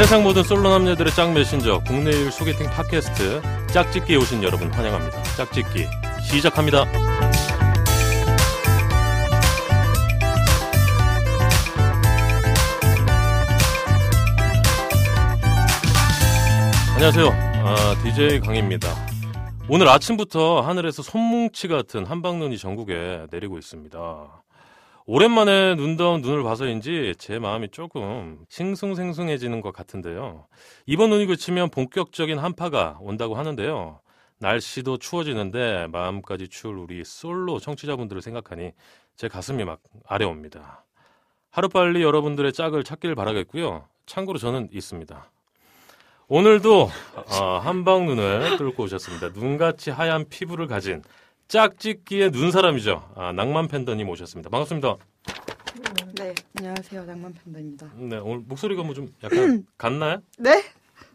세상 모든 솔로 남녀들의 짝 메신저 국내 일 소개팅 팟캐스트 짝짓기에 오신 여러분 환영합니다. 짝짓기 시작합니다. 안녕하세요. 아, DJ 강입니다. 오늘 아침부터 하늘에서 손뭉치 같은 한방눈이 전국에 내리고 있습니다. 오랜만에 눈다운 눈을 봐서인지 제 마음이 조금 싱숭생숭해지는 것 같은데요. 이번 눈이 그치면 본격적인 한파가 온다고 하는데요. 날씨도 추워지는데 마음까지 추울 우리 솔로 청취자분들을 생각하니 제 가슴이 막 아려옵니다. 하루빨리 여러분들의 짝을 찾길 바라겠고요. 참고로 저는 있습니다. 오늘도 어, 한방 눈을 뚫고 오셨습니다. 눈같이 하얀 피부를 가진 짝짓기의 눈사람이죠. 아, 낭만 팬더님 오셨습니다. 반갑습니다. 네, 안녕하세요. 낭만 팬더입니다. 네, 오늘 목소리가 뭐 좀 약간 갔나요? 네?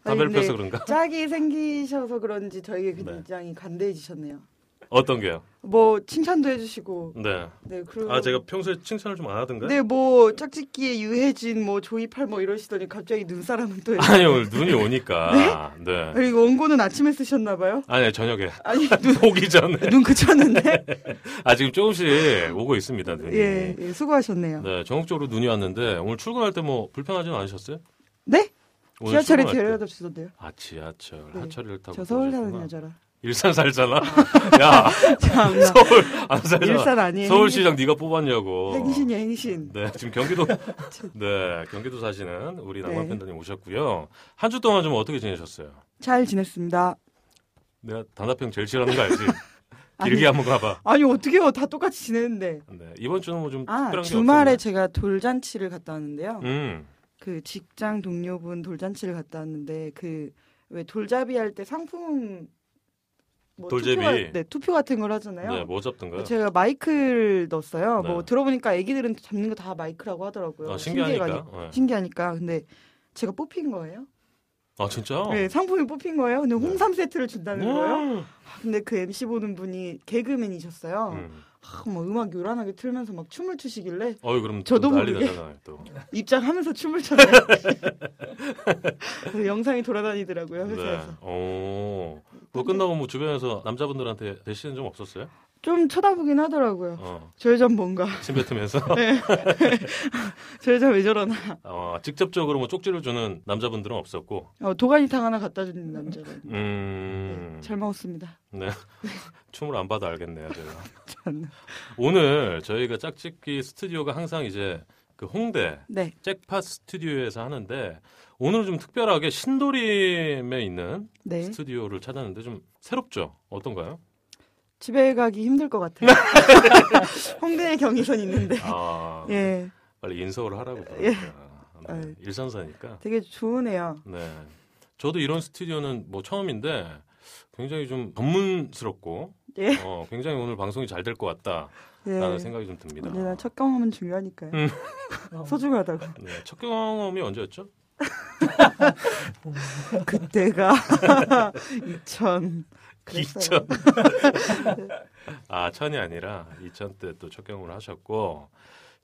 담배를 아니, 펴서 그런가? 짝이 생기셔서 그런지 저에게 네. 굉장히 간대해지셨네요. 어떤 게요? 뭐 칭찬도 해주시고, 네. 네 그리고 아, 제가 평소에 칭찬을 좀 안 하던가요? 네, 뭐 짝짓기에 유해진, 뭐 조이팔 뭐 이러시더니 갑자기 눈사람은 또 아니, 오늘 눈이 오니까. 네. 그리고 원고는 아침에 쓰셨나 봐요. 아니, 저녁에. 아니 눈, 오기 전에. 눈 그쳤는데. 아, 지금 조금씩 오고 있습니다, 눈이. 예, 예, 수고하셨네요. 네, 전국적으로 눈이 왔는데, 오늘 출근할 때 뭐 불편하지는 않으셨어요? 네? 지하철에. 데려다 주던데요. 아, 지하철. 네. 하철을 타고. 저 서울 사는. 여자라. 일산 살잖아. 야. 서울 안 살잖아. 일산 아니에요. 서울시장 네가 뽑았냐고. 행신이야 행신. 네, 지금 경기도 네 경기도 사시는 우리 낭만 네. 팬더님 오셨고요. 한 주 동안 좀 어떻게 지내셨어요? 잘 지냈습니다. 내가 단답형 제일 싫어하는 거 알지? 아니. 길게 한번 가봐. 아니 어떻게요? 다 똑같이 지냈는데. 네, 이번 주는 뭐좀 아 특별한 게 주말에? 제가 돌잔치를 갔다 왔는데요. 음, 그 직장 동료분 돌잔치를 갔다 왔는데 그 왜 돌잡이 할 때 상품 뭐 돌제비. 투표, 네 투표 같은 걸 하잖아요. 네, 뭐 잡던가요? 제가 마이크를 넣었어요. 네. 뭐 들어보니까 애기들은 잡는 거 다 마이크라고 하더라고요. 아, 신기하니까. 신기해가지고. 네. 신기하니까. 근데 제가 뽑힌 거예요. 아 진짜? 네, 상품이 뽑힌 거예요. 근데 네. 홍삼 세트를 준다는 거예요. 음. 아, 근데 그 MC 보는 분이 개그맨이셨어요. 음. 아, 막 음악 요란하게 틀면서 막 춤을 추시길래 어이 그럼 저도 모르게. 나잖아요 또. 입장하면서 춤을 췄어요. 그 영상이 돌아다니더라고요 네. 회사에서. 오. 그거 끝나고 뭐 주변에서 남자분들한테 대시는 좀 없었어요? 좀 쳐다보긴 하더라고요. 어. 저 여자 뭔가 침 뱉으면서 저 여자 왜 저러나. 어, 직접적으로 뭐 쪽지를 주는 남자분들은 없었고. 어, 도가니탕 하나 갖다 주는 남자가. 음. 네, 잘 먹었습니다. 네. 춤을 안 봐도 알겠네요, 제가. 참. 오늘 저희가 짝짓기 스튜디오가 항상 이제 그 홍대 네, 잭팟 스튜디오에서 하는데 오늘은 좀 특별하게 신도림에 있는 네. 스튜디오를 찾았는데 좀 새롭죠? 어떤가요? 집에 가기 힘들 것 같아요. 홍대에 경의선 있는데. 아, 예, 빨리 인서울 하라고 예. 그러니까. 네, 아유. 일산사니까. 되게 좋으네요. 네. 저도 이런 스튜디오는 뭐 처음인데 굉장히 좀 전문스럽고 예, 어, 굉장히 오늘 방송이 잘 될것 예. 같다 라는 생각이 좀 듭니다. 언제나 첫 경험은 중요하니까요. 음. 소중하다고. 네, 첫 경험이 언제였죠? 그때가 2000. 그랬어요. 2000. 아, 천이 아니라 2000때또첫 경험을 하셨고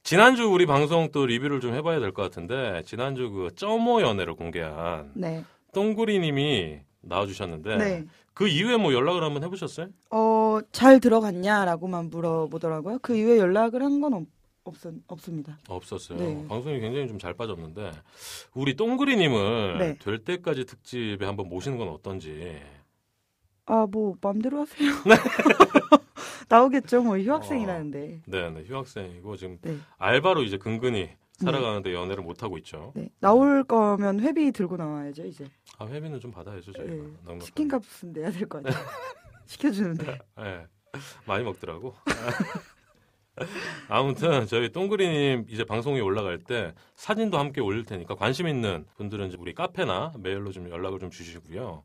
지난주 우리 방송 또 리뷰를 좀 해봐야 될 것 같은데 지난주 그 점오 연애를 공개한 네. 똥구리님이 나와주셨는데 네. 그 이후에 뭐 연락을 한번 해보셨어요? 어, 잘 들어갔냐라고만 물어보더라고요. 그 이후에 연락을 한 건 없, 없, 없습니다. 없었어요. 네. 방송이 굉장히 좀 잘 빠졌는데 우리 똥구리님을 네. 될 때까지 특집에 한번 모시는 건 어떤지. 아, 뭐, 맘대로 하세요. 나오겠죠. 뭐, 휴학생이라는데. 네, 네, 휴학생이고 지금 네. 알바로 이제 근근히 살아가는데 연애를 못 하고 있죠. 네. 나올 거면 회비 들고 나와야죠, 이제. 아 회비는 좀 받아야죠 저희가. 네. 치킨값은 내야 될 거 아니에요. 시켜주는데. 네, 많이 먹더라고. 아무튼 저희 똥그리님 이제 방송에 올라갈 때 사진도 함께 올릴 테니까 관심 있는 분들은 우리 카페나 메일로 좀 연락을 좀 주시고요.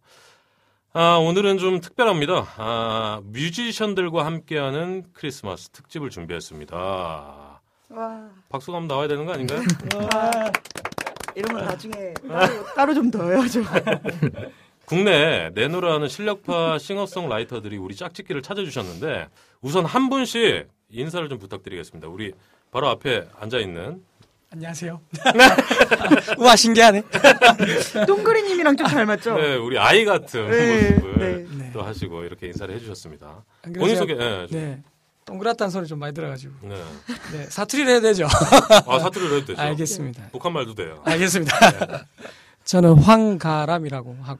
아, 오늘은 좀 특별합니다. 아, 뮤지션들과 함께하는 크리스마스 특집을 준비했습니다. 와. 박수가 한번 나와야 되는 거 아닌가요? 와. 이런 건 나중에 따로, 따로 좀더 해야죠. 국내 내노라는 실력파 싱어송라이터들이 우리 짝짓기를 찾아주셨는데 우선 한 분씩 인사를 좀 부탁드리겠습니다. 우리 바로 앞에 앉아 있는 안녕하세요. 우와 신기하네. 동그리님이랑 좀 닮았죠? 네, 우리 아이 같은 네, 모습을 네. 네. 또 하시고 이렇게 인사를 해주셨습니다. 본인 소개. 네. 네. 동그랗다는 소리 좀 많이 들어가지고. 네. 네. 사투리를 해야 되죠. 아 사투리를 해도 되죠. 알겠습니다. 북한 말도 돼요. 알겠습니다. 저는 황가람이라고 하고,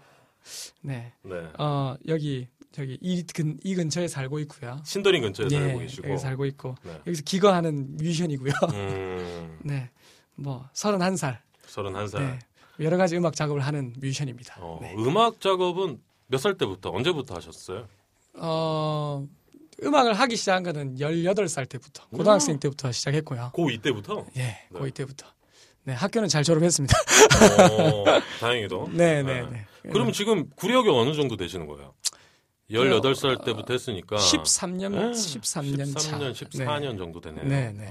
네. 네. 어, 여기, 저기, 이, 근, 이 근처에 살고 있고요. 신도림 근처에 예, 살고 계시고. 여기 살고 있고, 네. 여기서 기거하는 뮤지션이고요. 음, 네. 뭐, 31살. 31살. 네. 여러 가지 음악 작업을 하는 뮤지션입니다. 어, 네. 음악 작업은 몇 살 때부터 언제부터 하셨어요? 어, 음악을 하기 시작한 거는 18살 때부터, 고등학생 때부터 시작했고요. 고2 때부터? 예, 네. 고2 때부터. 네, 학교는 잘 졸업했습니다. 어, 다행히도. 네, 네, 네. 네. 그럼 지금 구력이 어느 정도 되시는 거예요? 18살 때부터 했으니까 13년, 네. 13년 차. 13년, 14년 정도 되네요. 네, 네.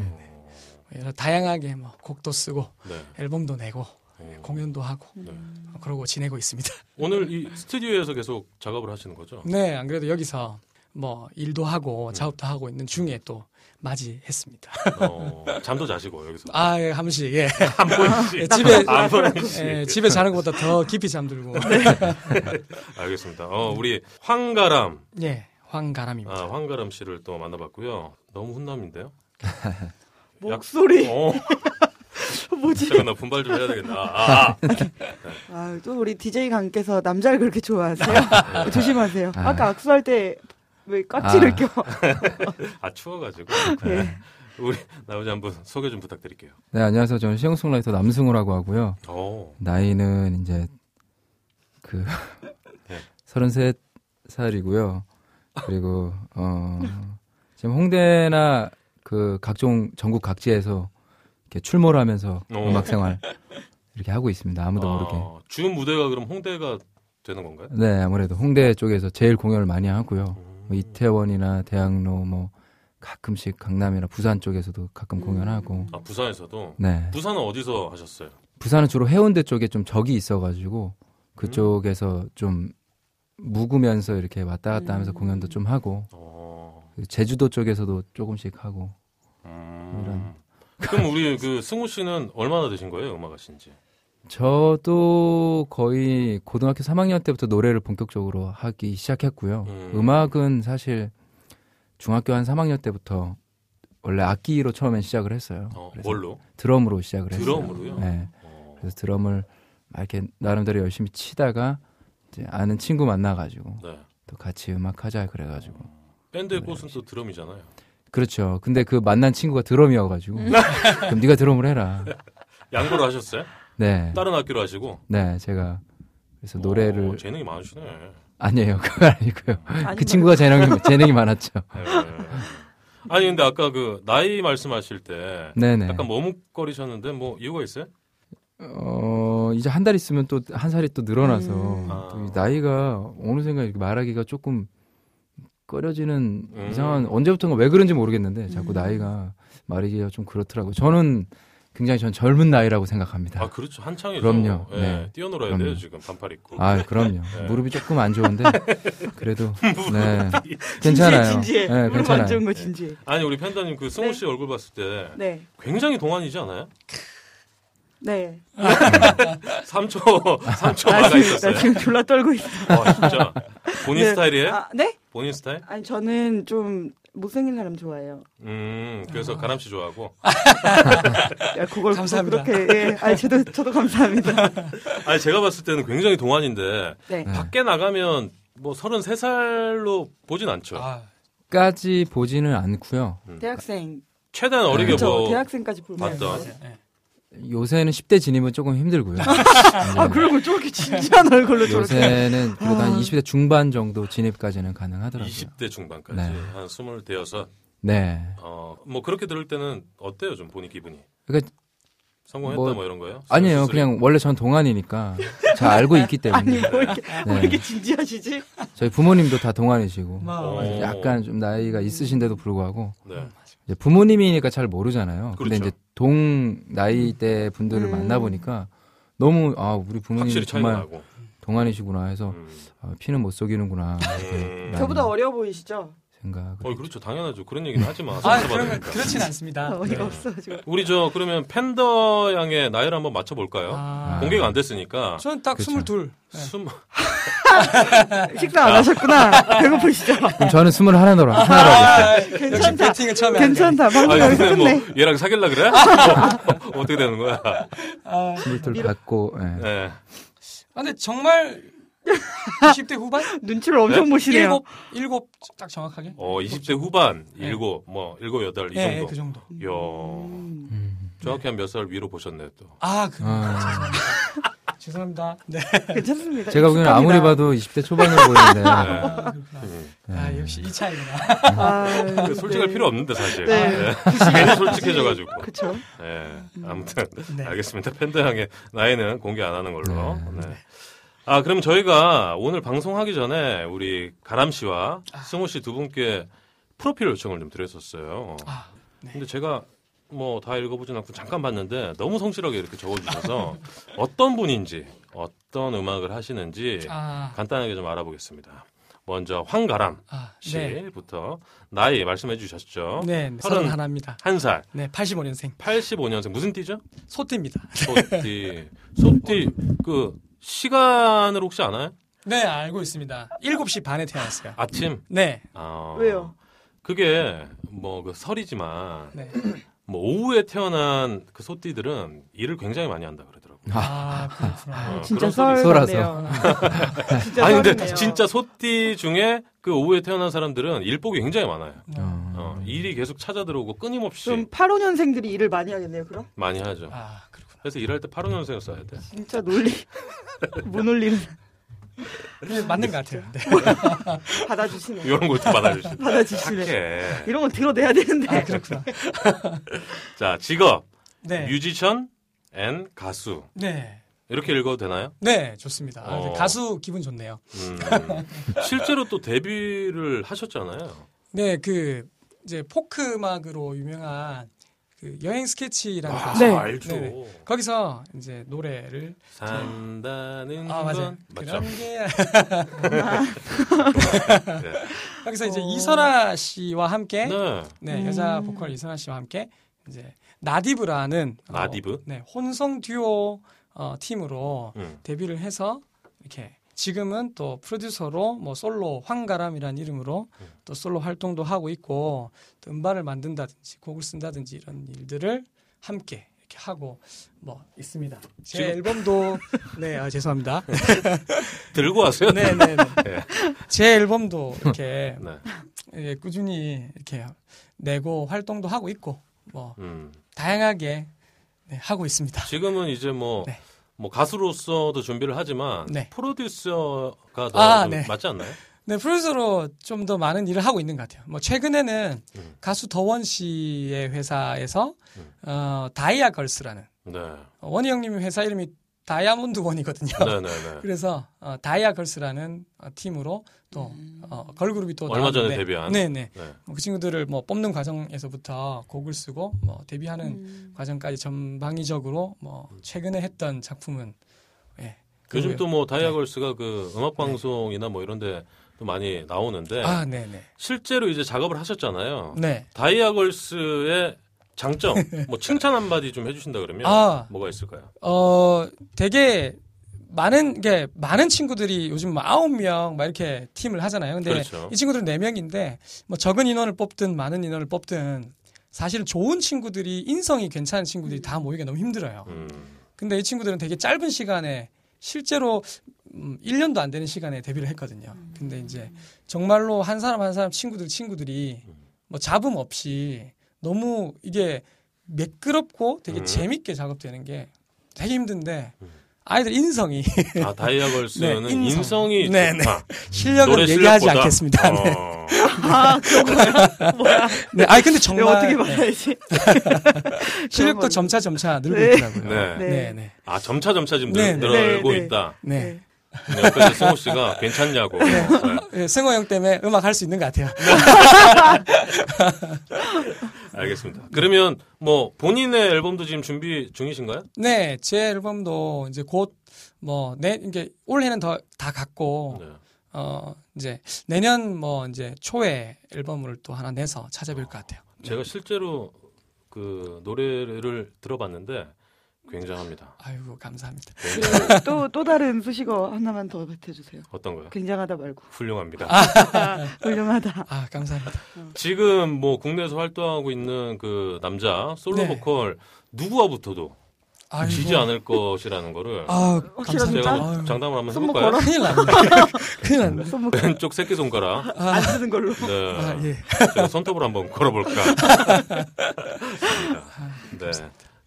어, 여러 다양하게 뭐 곡도 쓰고 네. 앨범도 내고 어. 공연도 하고 네. 그러고 지내고 있습니다. 오늘 이 스튜디오에서 계속 작업을 하시는 거죠? 네, 안 그래도 여기서 뭐 일도 네. 하고 작업도 하고 있는 중에 또 맞이했습니다. 어, 잠도 자시고 여기서 아, 예, 한 번씩 예. 한 번씩 예, 집에 한 번씩 예, 집에 자는 것보다 더 깊이 잠들고. 알겠습니다. 어, 우리 황가람 예, 황가람입니다. 아, 황가람 씨를 또 만나봤고요. 너무 훈남인데요? 목소리 어, 뭐지? 잠깐 나 분발 좀 해야 되겠다. 아, 아. 아, 또 우리 DJ 강께서 남자를 그렇게 좋아하세요? 조심하세요. 아. 아까 악수할 때 왜 깍지를 아. 껴? 아, 추워가지고. 예. 우리 나머지 한번 소개 좀 부탁드릴게요. 네, 안녕하세요. 저는 시영송라이터 남승우라고 하고요. 오, 나이는 이제 그 네. 33살이고요. 그리고 어 지금 홍대나 그 각종 전국 각지에서 이렇게 출몰 하면서 오. 음악 생활 이렇게 하고 있습니다. 아무도 모르게. 어, 주 무대가 그럼 홍대가 되는 건가요? 네, 아무래도 홍대 쪽에서 제일 공연을 많이 하고요. 음. 뭐 이태원이나 대학로 뭐 가끔씩 강남이나 부산 쪽에서도 가끔 공연하고. 아, 부산에서도? 네. 부산은 어디서 하셨어요? 부산은 주로 해운대 쪽에 좀 적이 있어가지고 그쪽에서 좀 묵으면서 이렇게 왔다 갔다 하면서 음. 공연도 좀 하고 어, 제주도 쪽에서도 조금씩 하고 음. 그럼 우리 그 승우 씨는 얼마나 되신 거예요? 음악 하신지? 저도 거의 고등학교 3학년 때부터 노래를 본격적으로 하기 시작했고요. 음. 음. 악은 사실 중학교 한 3학년 때부터 원래 악기로 처음엔 시작을 했어요. 어, 뭘로? 드럼으로 시작을 했어요. 드럼으로요? 네. 어, 그래서 드럼을 막 이렇게 나름대로 열심히 치다가 이제 아는 친구 만나가지고 네. 또 같이 음악 하자 그래가지고 밴드의 꽃은 또 드럼이잖아요. 그렇죠. 근데 그 만난 친구가 드럼이어가지고 그럼 네가 드럼을 해라. 양보를 하셨어요? 네, 다른 악기로 하시고? 네 제가 그래서 노래를 어, 재능이 많으시네. 아니에요 그건 아니고요. 아니, 그 친구가 재능이 재능이 많았죠. 네. 아니 근데 아까 그 나이 말씀하실 때 네네. 약간 머뭇거리셨는데 뭐 이유가 있어요? 어 이제 한 달 있으면 또 한 살이 또 늘어나서 음. 아. 또이 나이가 어느샌가 이렇게 말하기가 조금 꺼려지는 음. 이상한 언제부턴가 왜 그런지 모르겠는데 자꾸 음. 나이가 말하기가 좀 그렇더라고요. 저는 굉장히 전 젊은 나이라고 생각합니다. 아 그렇죠 한창이죠. 그럼요. 예, 네. 뛰어놀아야 그럼요. 돼요 지금 반팔 입고. 아, 그럼요. 네. 무릎이 조금 안 좋은데 그래도 네 괜찮아요. 진지해. 네, 무릎 안 좋은 괜찮아요. 거 진지해. 아니 우리 팬더님 그 승우 네. 씨 얼굴 봤을 때 네. 굉장히 동안이지 않아요? 네. 3초 3초 나 나가 지금, 있었어요. 나 지금 졸라 떨고 있어. 와 진짜 본인 네. 스타일이에요? 아, 네? 본인 스타일? 아니, 저는 좀 못생긴 사람 좋아해요. 음 그래서 아. 가람 씨 좋아하고. 야, 그걸 감사합니다. 그렇게, 예. 아니, 저도, 저도 감사합니다. 아니 제가 봤을 때는 굉장히 동안인데 네. 네. 밖에 나가면 뭐 33살로 보진 않죠. 아, 까지 보지는 않고요. 대학생. 최대한 어리게 그쵸, 뭐 대학생까지 볼만 맞다. 네. 요새는 10대 진입은 조금 힘들고요. 아, 그리고 저렇게 진지한 얼굴로 저렇게. 요새는 그래도 한 아. 20대 중반 정도 진입까지는 가능하더라고요. 20대 중반까지 네. 한 20, 대여섯. 네. 어, 뭐 그렇게 들을 때는 어때요, 좀 본인 기분이? 그러니까 성공했다 뭐- 뭐, 이런 거예요? 아니에요. 수술이? 그냥 원래 전 동안이니까 잘 알고 있기 때문에. 아니, 뭐 이렇게, 뭐 네. 이렇게 진지하시지? 저희 부모님도 다 동안이시고 뭐, 어. 약간 좀 나이가 있으신데도 불구하고 네. 이제 부모님이니까 잘 모르잖아요. 근데 그렇죠. 이제 동 나이 대 분들을 음. 만나 보니까 너무 아 우리 차이가 정말 나고. 동안이시구나 해서 음. 아, 피는 못 속이는구나 이렇게 음. 많이 저보다 어려 보이시죠? 생각을. 어, 그렇죠. 당연하죠. 그런 얘기는 하지 마. 아, 그러면. 그렇진 않습니다. 어이가 네. 없어가지고. 우리 저 그러면 팬더 양의 나이를 한번 맞춰 볼까요? 아, 공개가 안 됐으니까. 저는 딱 그쵸. 22. 네. 숨, 식사 안 하셨구나. 배고프시죠? 그럼 저는 스물 하나로 하나로. 아, 괜찮다. 괜찮다. 방금 여기서 뭐 끝내. 얘랑 사귈라 그래? 어, 어떻게 되는 거야? 아, 스물둘 받고 예. 네. 아, 근데 정말 20대 후반? 눈치를 엄청 네? 보시네요. 일곱, 일곱 딱 정확하게. 어, 20대 후반, 네. 일곱, 뭐, 일곱, 여덟, 이 예, 예, 정도. 그 정도. 이야, 음. 음. 정확히 한 몇 살 위로 보셨네, 또. 아, 그, 아, 죄송합니다. 네. 괜찮습니다. 제가 보기에는. 아무리 봐도 20대 초반으로 보이는데. 네. 아. 음. 아, 역시 이 차이구나. 아, 솔직할 네. 필요 없는데, 사실. 네. 네. 괜히 솔직해져가지고. 그쵸. 네. 아무튼, 네. 알겠습니다. 팬더 양의 나이는 공개 안 하는 걸로. 네. 네. 아, 그럼 저희가 오늘 방송하기 전에 우리 가람 씨와 아. 승우 씨두 분께 프로필 요청을 좀 드렸었어요. 아, 네. 근데 제가 뭐 다 읽어보진 않고 잠깐 봤는데 너무 성실하게 이렇게 적어주셔서 어떤 분인지 어떤 음악을 하시는지 아, 간단하게 좀 알아보겠습니다. 먼저 황가람 아, 네. 씨부터 나이 말씀해 주셨죠? 네, 네, 서른 하나입니다. 한 살, 네, 85년생. 85년생 무슨 띠죠? 소띠입니다. 소띠, 소띠 그 시간을 혹시 아나요? 네, 알고 있습니다. 7시 반에 태어났어요. 아침? 네, 아, 왜요? 그게 뭐 그 설이지만 네. 뭐 오후에 태어난 그 소띠들은 일을 굉장히 많이 한다 그러더라고. 요 아, 그렇구나. 어, 진짜 썰 썰어서. 진짜 아니 근데 썰이네요. 진짜 소띠 중에 그 오후에 태어난 사람들은 일복이 굉장히 많아요. 어. 어, 일이 계속 찾아 들어오고 끊임없이 좀 85년생들이 일을 많이 하겠네요, 그럼? 많이 하죠. 아, 그래서 일할 때 8호년생을 써야 돼. 진짜 논리. 못 놀리는. 네, 맞는 것 같아요. 네. 받아주시네. 이런 것도 받아주시. 받아주시네. 착해. 이런 건 들어내야 되는데. 아, 그렇구나. 자 직업 네. 뮤지션 and 가수 네. 이렇게 읽어도 되나요? 네, 좋습니다. 아, 어. 가수 기분 좋네요. 음, 실제로 또 데뷔를 하셨잖아요. 네, 그 이제 포크 음악으로 유명한 그 여행 스케치라는 아, 가수. 네. 알죠. 네네. 거기서 이제 노래를 산다는 아 맞아요. 그런 게 네. 거기서 이제 어. 이선아 씨와 함께 네, 네. 여자 음. 보컬 이선아 씨와 함께 이제 나디브라는 어, 나디브? 네 혼성 듀오 어, 팀으로 음. 데뷔를 해서 이렇게 지금은 또 프로듀서로 뭐 솔로 황가람이라는 이름으로 음. 또 솔로 활동도 하고 있고 또 음반을 만든다든지 곡을 쓴다든지 이런 일들을 함께 이렇게 하고 뭐 있습니다. 제 지금- 앨범도 네 아, 죄송합니다. 들고 왔어요. 네네네. 네. 제 앨범도 이렇게 네. 예, 꾸준히 이렇게 내고 활동도 하고 있고 뭐 음. 다양하게 네, 하고 있습니다. 지금은 이제 뭐, 네. 뭐 가수로서도 준비를 하지만 네. 프로듀서가 더 아, 좀 네. 맞지 않나요? 네, 프로듀서로 좀 더 많은 일을 하고 있는 것 같아요. 뭐 최근에는 음. 가수 더원 씨의 회사에서 음. 어, 다이아 걸스라는 네. 어, 원희 형님 회사 이름이 다이아몬드 원이거든요. 네네네. 그래서 어, 다이아 걸스라는 어, 팀으로 또 어, 걸그룹이 또 얼마 전에 나왔는데 데뷔한. 네네. 네. 뭐그 친구들을 뭐 뽑는 과정에서부터 곡을 쓰고 뭐 데뷔하는 음. 과정까지 전방위적으로 뭐 최근에 했던 작품은 예. 요즘 그거요. 또뭐 네. 다이아 걸스가 그 음악 방송이나 뭐 이런데 또 많이 나오는데 아, 네네. 실제로 이제 작업을 하셨잖아요. 네. 다이아 걸스의 장점, 뭐 칭찬 한마디 좀 해주신다 그러면 아. 뭐가 있을까요? 어, 되게 많은 게 많은 친구들이 요즘 뭐 아홉 명 막 이렇게 팀을 하잖아요. 근데 그렇죠. 이 친구들은 네 명인데 뭐 적은 인원을 뽑든 많은 인원을 뽑든 사실은 좋은 친구들이 인성이 괜찮은 친구들이 다 모이기가 너무 힘들어요. 음, 근데 이 친구들은 되게 짧은 시간에 실제로 음, 1년도 안 되는 시간에 데뷔를 했거든요. 근데 이제 정말로 한 사람 한 사람 친구들 친구들이 뭐 잡음 없이 너무 이게 매끄럽고 되게 음. 재밌게 작업되는 게 되게 힘든데 음. 아이들 인성이 아 다이아 걸스는 네, 인성. 인성이 네, 네. 좋다. 실력은 얘기하지 실력보다. 않겠습니다. 네. 어, 아, 그런 거야. 뭐야. 네. 아니 근데 이거 정말 어떻게 네. 말해야지? 실력도 점차 점차 늘고 네. 있더라고요. 네. 네. 네, 네. 아 점차 점차 지금 네, 늘, 네. 늘어나고 네, 네. 있다. 네. 네, 옆에서 승호 씨가 괜찮냐고. 네. 네, 승호 형 때문에 음악 할 수 있는 것 같아요. 알겠습니다. 그러면 뭐 본인의 앨범도 지금 준비 중이신가요? 네, 제 앨범도 이제 곧 뭐내 이게 올해는 더다 갔고 네. 어 이제 내년 뭐 이제 초에 앨범을 또 하나 내서 찾아뵐 것 같아요. 제가 실제로 그 노래를 들어봤는데 굉장합니다. 아이고 감사합니다. 굉장히 또, 또 다른 수식어 하나만 더 뱉어주세요. 어떤 거요? 굉장하다 말고. 훌륭합니다. 아, 훌륭하다. 아 감사합니다. 지금 뭐 국내에서 활동하고 있는 그 남자 솔로 네. 보컬 누구와 붙어도 아이고. 지지 않을 것이라는 거를 아 확실합니까? 제가 장담을 한번 해볼까요? 걸어? 큰일 납니다. 큰일 납니다. 손목 왼쪽 새끼 손가락. 안 쓰는 걸로. 네. 아 예. 제가 손톱으로 한번 걸어볼까. 네.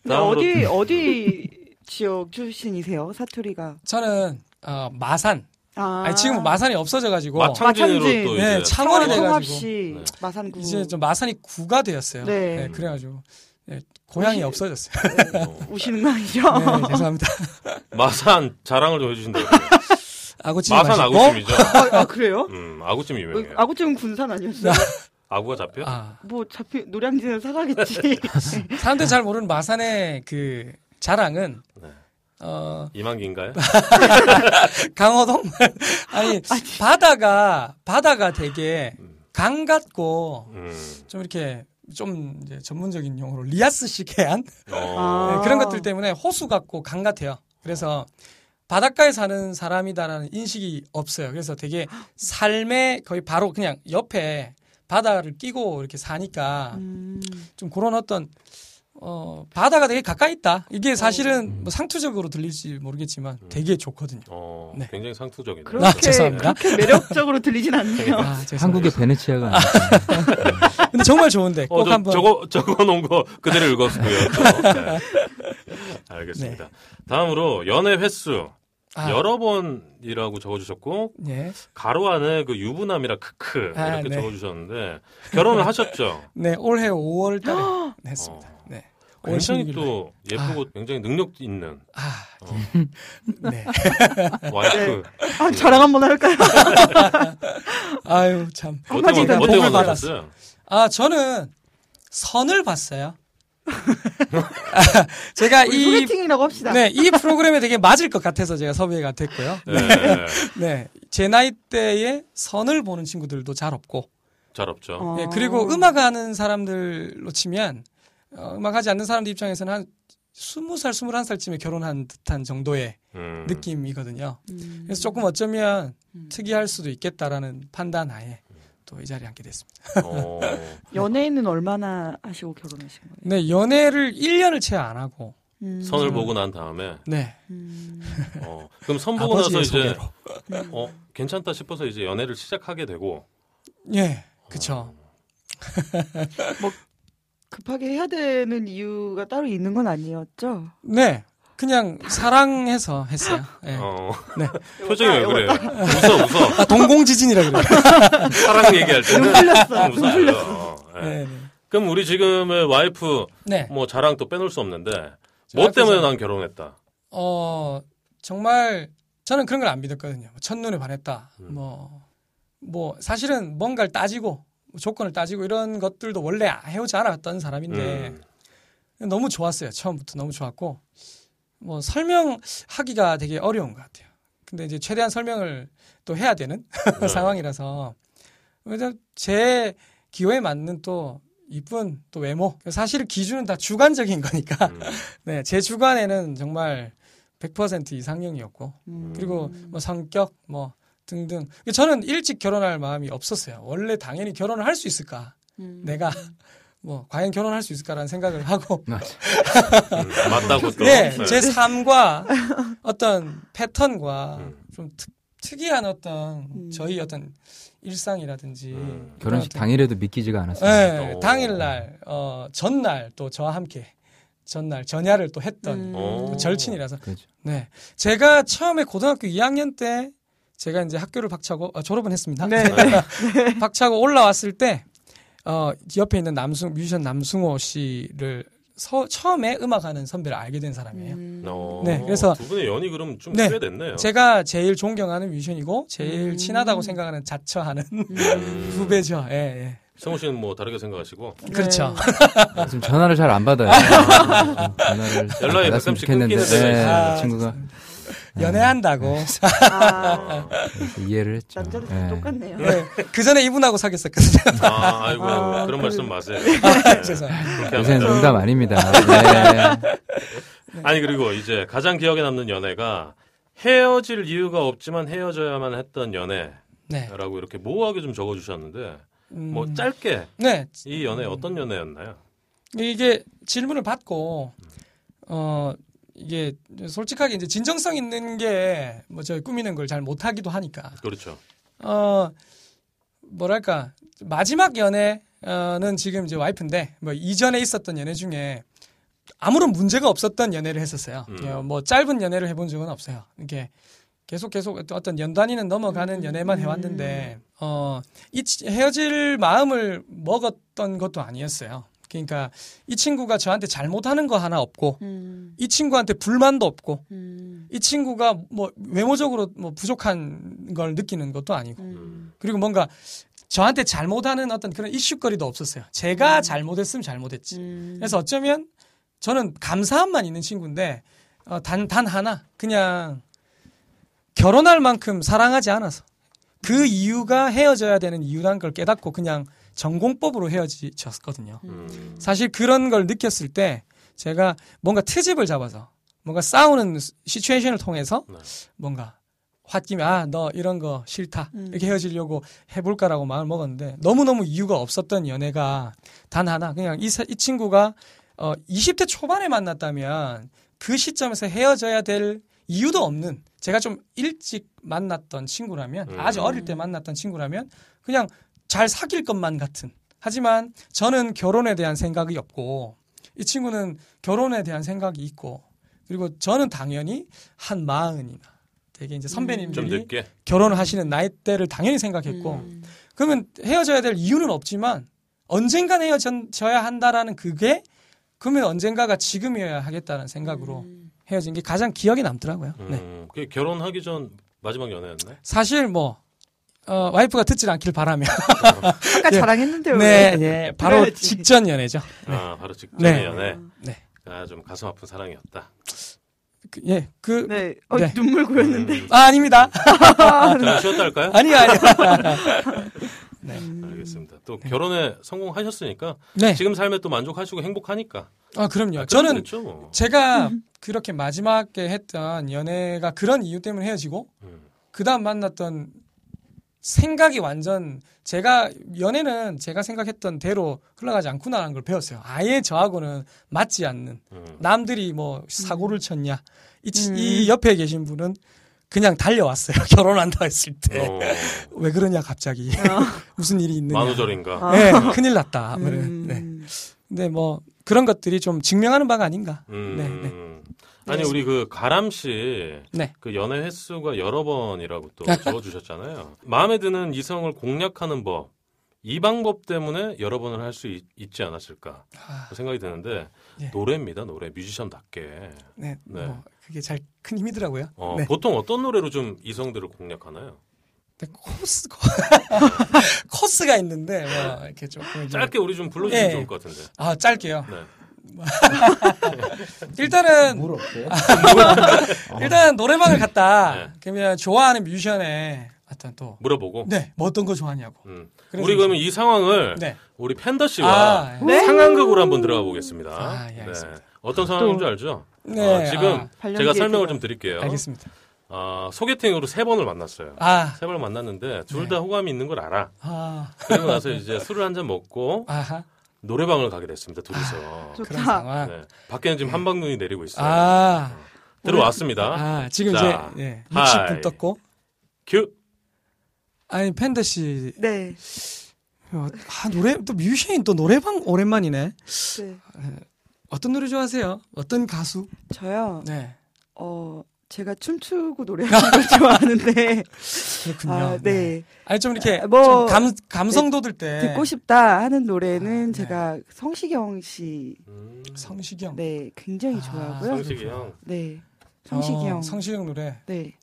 다음으로- 어디, 어디 지역 출신이세요? 사투리가. 저는 어, 마산. 아. 아니 지금 마산이 없어져가지고 마창진으로 마창진. 또 네, 이제 참- 창원이 돼가지고. 네. 마산구. 이제 좀 마산이 구가 되었어요. 네. 네, 그래가지고 네, 고향이 혹시- 없어졌어요. 어, 우시는 거 아니죠? 네, 죄송합니다. 마산 자랑을 좀 해주신다고. 아구찜 마산 마시고. 아구찜이죠. 아, 아, 그래요? 음, 아구찜이 유명해요. 아구찜은 군산 아니었어요? 아구가 잡혀? 아, 뭐 잡히 노량진은 사가겠지. 사람들 잘 모르는 마산의 그 자랑은 네. 어 이만기인가요? 강호동 아니 바다가 바다가 되게 음. 강 같고 음. 좀 이렇게 좀 이제 전문적인 용어로 리아스식 해안 어. 아. 네, 그런 것들 때문에 호수 같고 강 같아요. 그래서 바닷가에 사는 사람이다라는 인식이 없어요. 그래서 되게 삶의 거의 바로 그냥 옆에 바다를 끼고 이렇게 사니까 음. 좀 그런 어떤 어 바다가 되게 가까이 있다. 이게 사실은 뭐 상투적으로 들릴지 모르겠지만 되게 좋거든요. 어, 네. 굉장히 상투적이네. 아, 그렇게, 죄송합니다. 그렇게 매력적으로 들리진 않네요. 아, 죄송합니다. 한국의 베네치아가. 근데 정말 좋은데 꼭 어, 저, 한번 적어, 적어 놓은 거 그대로 읽었고요. 또. 네. 알겠습니다. 다음으로 연애 횟수. 아, 여러 번이라고 적어주셨고, 예. 가로 안에 그 유부남이라 크크. 아, 이렇게 네. 적어주셨는데, 결혼을 하셨죠? 네, 올해 5월 달에 했습니다. 어. 네. 굉장히 16일 날. 또 예쁘고 굉장히 능력 있는 아, 어, 네. 와이프. 아, 자랑 한번 할까요? 아유, 참. 한마디 어떻게, 더 어떻게 복을 만나셨어요? 아, 저는 선을 봤어요. 제가 우리 이 소개팅이라고 합시다. 네, 이 프로그램에 되게 맞을 것 같아서 제가 섭외가 됐고요. 네. 네. 제 나이 때에 선을 보는 친구들도 잘 없고, 잘 없죠. 어. 네, 그리고 음악하는 사람들로 치면, 어, 음악하지 않는 사람들 입장에서는 한 20살, 21살쯤에 결혼한 듯한 정도의 음. 느낌이거든요. 음. 그래서 조금 어쩌면 음. 특이할 수도 있겠다라는 판단 하에 또 이 자리에 앉게 됐습니다. 어, 연애는 얼마나 하시고 결혼하신 거예요? 네, 연애를 1년을 채 안 하고, 음. 선을 보고 난 다음에, 네. 음. 어, 그럼 선 보고 나서 이제, 소개로. 어, 괜찮다 싶어서 이제 연애를 시작하게 되고, 예, 그쵸. 급하게 해야 되는 이유가 따로 있는 건 아니었죠? 네. 그냥 사랑해서 했어요. 예. 어, 네. 표정이 왜 그래요? 웃어, 웃어. 아, 동공지진이라 그래요. 사랑 얘기할 때는. 눈 풀렸어. 좀 웃어요. 어, 예. 네. 네. 그럼 우리 지금의 와이프, 네. 뭐 자랑 또 빼놓을 수 없는데, 저뭐 때문에. 난 결혼했다? 어, 정말 저는 그런 걸 안 믿었거든요. 뭐 첫눈에 반했다. 음. 뭐, 뭐, 사실은 뭔가를 따지고, 뭐 조건을 따지고 이런 것들도 원래 해오지 않았던 사람인데, 음. 너무 좋았어요. 처음부터 너무 좋았고, 뭐, 설명하기가 되게 어려운 것 같아요. 근데 이제 최대한 설명을 또 해야 되는 네. 상황이라서, 왜냐면 제 기호에 맞는 또 이쁜 또 외모. 사실 기준은 다 주관적인 거니까, 음. 네, 제 주관에는 정말 100% 이상형이었고, 음. 그리고 뭐 성격, 뭐 등등. 저는 일찍 결혼할 마음이 없었어요. 원래 당연히 결혼을 할 수 있을까? 음. 내가 뭐 과연 결혼할 수 있을까라는 생각을 하고, 음, 맞다고 또. 네, 네. 제 삶과 어떤 패턴과 음. 좀 특, 특이한 어떤 음. 저희 어떤 일상이라든지 음. 결혼식 어떤- 당일에도 믿기지가 않았어요. 네, 오. 당일날 어 전날 또 저와 함께 전날 전야를 또 했던 음. 오. 절친이라서 그렇죠. 네. 제가 처음에 고등학교 2학년 때 제가 이제 학교를 박차고 어, 졸업은 했습니다. 네. 박차고 올라왔을 때 어, 옆에 있는 남승 뮤지션 남승호 씨를 서- 처음에 음악하는 선배를 알게 된 사람이에요. 음. 어, 네, 그래서- 두 분의 연이 그럼 좀 네. 꽤 됐네요. 제가 제일 존경하는 뮤지션이고 제일 음. 친하다고 생각하는 자처하는 음. 후배죠. 예, 예. 성우 씨는 뭐 다르게 생각하시고 그렇죠. 네. 지금 전화를 잘 안 받아요. 좀 전화를 연락이 가끔씩 끊기는 네, 있어요. 친구가 연애한다고. 아, 그래서 이해를 했죠. 남자도 예. 똑같네요. 네. 그 전에 이분하고 사귀었었거든요. 아, 아이고 아, 그런 그- 말씀 마세요. 죄송합니다. 그렇게 요새는 합니다. 농담 아닙니다. 네. 아니 그리고 이제 가장 기억에 남는 연애가 헤어질 이유가 없지만 헤어져야만 했던 연애라고 네. 이렇게 모호하게 좀 적어주셨는데 음, 뭐 짧게 네. 이 연애 어떤 연애였나요? 이게 질문을 받고 어 이게 솔직하게 이제 진정성 있는 게 뭐 저 꾸미는 걸 잘 못하기도 하니까 그렇죠. 어 뭐랄까 마지막 연애는 지금 이제 와이프인데 뭐 이전에 있었던 연애 중에 아무런 문제가 없었던 연애를 했었어요. 음. 어, 뭐 짧은 연애를 해본 적은 없어요. 이게 계속 계속 어떤 연 단위는 넘어가는 연애만 해왔는데 어 이 헤어질 마음을 먹었던 것도 아니었어요. 그러니까 이 친구가 저한테 잘못하는 거 하나 없고 음, 이 친구한테 불만도 없고 음, 이 친구가 뭐 외모적으로 뭐 부족한 걸 느끼는 것도 아니고 음, 그리고 뭔가 저한테 잘못하는 어떤 그런 이슈거리도 없었어요. 제가 잘못했으면 잘못했지. 음. 그래서 어쩌면 저는 감사함만 있는 친구인데 어, 단, 단 하나 그냥 결혼할 만큼 사랑하지 않아서 그 이유가 헤어져야 되는 이유라는 걸 깨닫고 그냥 전공법으로 헤어졌거든요. 음. 사실 그런 걸 느꼈을 때 제가 뭔가 트집을 잡아서 뭔가 싸우는 시츄에이션을 통해서 네. 뭔가 홧김에 아 너 이런 거 싫다 음. 이렇게 헤어지려고 해볼까라고 마음을 먹었는데 너무너무 이유가 없었던 연애가 단 하나 그냥 이, 사- 이 친구가 어 20대 초반에 만났다면 그 시점에서 헤어져야 될 이유도 없는 제가 좀 일찍 만났던 친구라면 음. 아주 어릴 때 만났던 친구라면 그냥 잘 사귈 것만 같은 하지만 저는 결혼에 대한 생각이 없고 이 친구는 결혼에 대한 생각이 있고 그리고 저는 당연히 한 마흔이나 되게 이제 좀 선배님들이 늦게. 결혼을 하시는 나이대를 당연히 생각했고 음. 그러면 헤어져야 될 이유는 없지만 언젠간 헤어져야 한다라는 그게 그러면 언젠가가 지금이어야 하겠다는 생각으로 음. 헤어진 게 가장 기억에 남더라고요. 네. 음. 그게 결혼하기 전 마지막 연애였나요? 사실 뭐 어, 와이프가 듣질 않길 바라며 아까 네. 자랑했는데요. 네, 왜? 네, 바로 그래야지. 직전 연애죠. 아 바로 직전의 네. 연애. 네. 아, 좀 가슴 아픈 사랑이었다. 그, 예, 그 네, 어, 네. 눈물 고였는데. 음. 아, 아닙니다. 잠깐 쉬었다 할까요? 아니요, 아니요. 네. 음. 알겠습니다. 또 결혼에 성공하셨으니까 네. 지금 삶에 또 만족하시고 행복하니까. 아, 그럼요. 아, 저는 됐죠, 뭐. 제가 그렇게 마지막에 했던 연애가 그런 이유 때문에 헤어지고 음. 그 다음 만났던 생각이 완전 제가 연애는 제가 생각했던 대로 흘러가지 않구나라는 걸 배웠어요. 아예 저하고는 맞지 않는 음. 남들이 뭐 사고를 쳤냐 이, 치- 음. 이 옆에 계신 분은 그냥 달려왔어요. 결혼한다 했을 때 왜 어, 그러냐 갑자기 무슨 일이 있느냐. 만우절인가. 아. 네, 큰일 났다. 뭐 음. 네. 근데 뭐 그런 것들이 좀 증명하는 바가 아닌가. 음. 네, 네. 아니 네. 우리 그 가람 씨. 네. 그 연애 횟수가 여러 번이라고 또 아. 적어주셨잖아요. 마음에 드는 이성을 공략하는 법. 이 방법 때문에 여러 번을 할 수 있지 않았을까 아, 생각이 드는데 네. 노래입니다 노래 뮤지션답게 네, 네. 뭐 그게 잘 큰 힘이더라고요. 어, 네. 보통 어떤 노래로 좀 이성들을 공략하나요? 네, 코스 코, 코스가 있는데 뭐 이렇게 조금 이제- 짧게 우리 좀 불러주시면 예. 좋을 것 같은데. 아 짧게요. 네. 일단은 물 없어요? 일단 노래방을 갔다. 네. 그러면 좋아하는 뮤지션의 어떤 또 물어보고. 네, 뭐 어떤 거 좋아하냐고. 음. 우리 그러면 이 상황을 네. 우리 팬더 씨와 아, 네? 상황극으로 한번 들어가 보겠습니다. 아, 예, 알겠습니다. 어떤 상황인 줄 알죠? 네. 어, 지금 아, 제가 설명을. 좀 드릴게요. 알겠습니다. 어, 소개팅으로 세 번을 만났어요. 아, 세 번을 만났는데 둘 네. 다 호감이 있는 걸 알아. 아, 그리고 나서 이제 술을 한 잔 먹고 아하. 노래방을 가게 됐습니다. 둘이서. 좋다. 그런 상황. 네. 밖에는 지금 함박눈이 내리고 있어요. 아, 들어왔습니다. 아, 지금 자, 이제 예, hi. 60분 떴고. 큐. 아니 팬더 씨, 네. 어, 아 노래 또 뮤지션 또 노래방 오랜만이네. 네. 어떤 노래 좋아하세요? 어떤 가수? 저요. 네, 어, 제가 춤추고 노래하는 걸 좋아하는데. 그렇군요. 아, 네. 아니 좀 이렇게 아, 뭐, 좀 감, 감성 돋을 때 듣고 싶다 하는 노래는 아, 네. 제가 성시경 씨, 음, 성시경. 네, 굉장히 아, 좋아하고요. 형. 네. 성시경. 어, 성시경 노래. 네.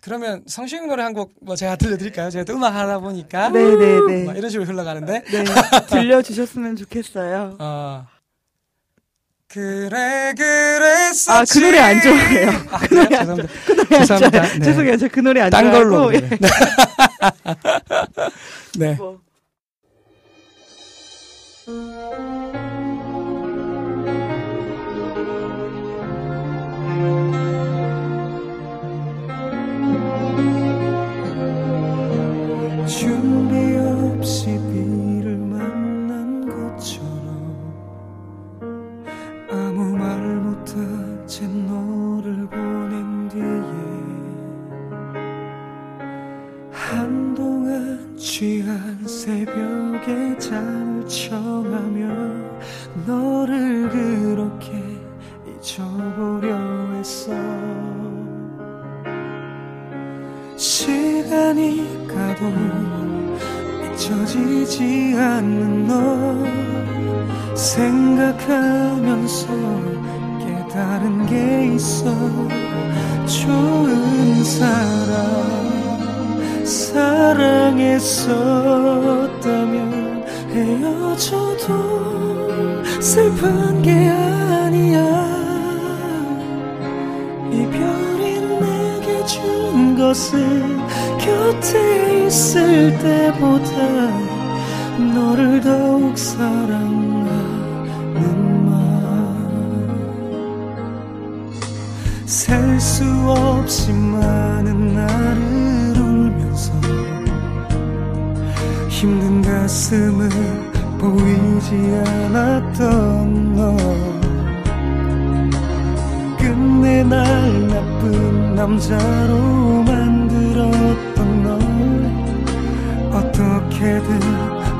그러면 성시경 노래 한 곡 뭐 제가 들려드릴까요? 제가 또 음악 하다 보니까 네네네. 뭐 이런 식으로 흘러가는데. 네. 들려주셨으면 좋겠어요. 어. 그래 그래 했었지. 아, 그 노래 안 좋아해요. 아, 그래요? 죄송합니다. 그 노래 안. 좋아해요. 네. 죄송해요. 저 그 노래 안딴 좋아하고. 걸로. 예. 네. 네. 뭐. 준 새벽에 잠을 청하며 너를 그렇게 잊어보려 했어. 시간이 가도 잊혀지지 않는 너 생각하면서 깨달은 게 있어. 좋은 사람 사랑했었다면 헤어져도 슬픈 게 아니야. 이별이 내게 준 것은 곁에 있을 때보다 너를 더욱 사랑하는 마셀 수 없이 많은 날 가슴을 보이지 않았던 너. 끝내 날 나쁜 남자로 만들었던 널 어떻게든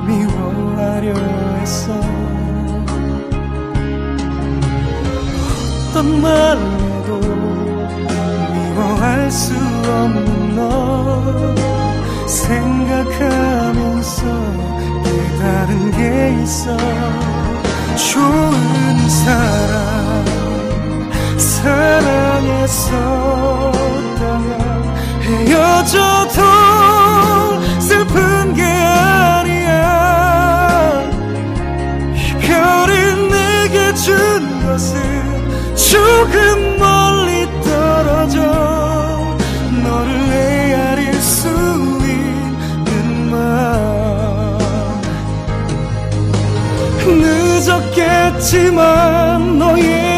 미워하려 했어. 어떤 말해도 미워할 수 없는 너 생각하면서 깨달은 게 있어. 좋은 사람 사랑했었다면 헤어져도 슬픈 게 아니야. 이별이 내게 준 것은 조금 늦었겠지만 너의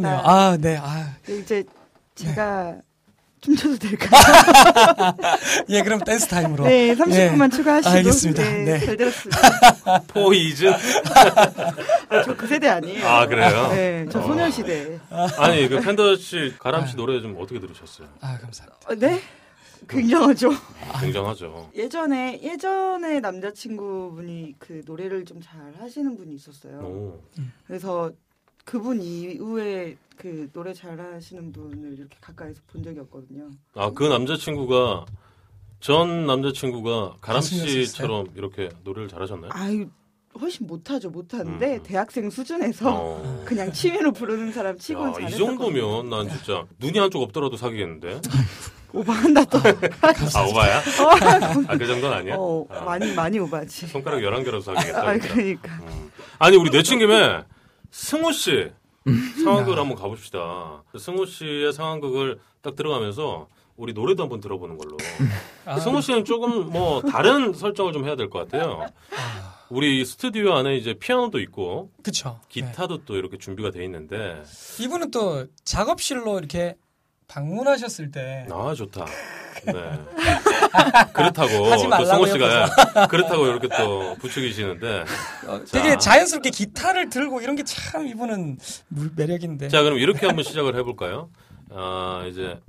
네, 쑥스럽네요. 아, 네. 아, 이제 제가 춤춰도 될까요? 예, 그럼 댄스 타임으로. 네, 30분만 예, 추가하시고. 알겠습니다. 네, 네. 잘 들었습니다. Poison? 아, 저 그 세대 아니에요. 아, 그래요? 네, 저 소녀시대. 아니, 그 팬더 씨, 가람 씨 노래 좀 어떻게 들으셨어요? 아, 감사합니다. 어, 네? 굉장하죠. 굉장하죠. 예전에 예전에 남자친구분이 그 노래를 좀 잘 하시는 분이 있었어요. 오. 그래서 그분 이후에 그 노래 잘 하시는 분을 이렇게 가까이서 본 적이 없거든요. 아, 그 남자친구가, 전 남자친구가 가람? 씨처럼 이렇게 노래를 잘하셨나요? 아유 훨씬 못하죠 못하는데 음. 대학생 수준에서 어. 그냥 취미로 부르는 사람 치고는 야, 이. 정도면 난 진짜 눈이 한쪽 없더라도 사귀겠는데? 오버한다 또. 아, 오바야? 아, 그 정도는 아니야? 어, 아, 많이 많이 오바지. 손가락 11개라도 사귀겠다. 아. 그러니까. 음. 아니, 우리 내친 김에 승우 씨, 상황극을 한번 가봅시다. 승호 씨의 상황극을 딱 들어가면서 우리 노래도 한번 들어보는 걸로. 아, 승호 씨는 조금 뭐 다른 설정을 좀 해야 될 것 같아요. 우리 스튜디오 안에 이제 피아노도 있고 그쵸. 네. 기타도 또 이렇게 준비가 돼 있는데 이분은 또 작업실로 이렇게 방문하셨을 때 아 좋다. 네. 그렇다고 하지 또 승호 씨가 그렇다고 이렇게 또 부추기시는데 어, 되게 자연스럽게 기타를 들고 이런 게 참 이분은 물- 매력인데. 자 그럼 이렇게 한번 시작을 해볼까요? 아 이제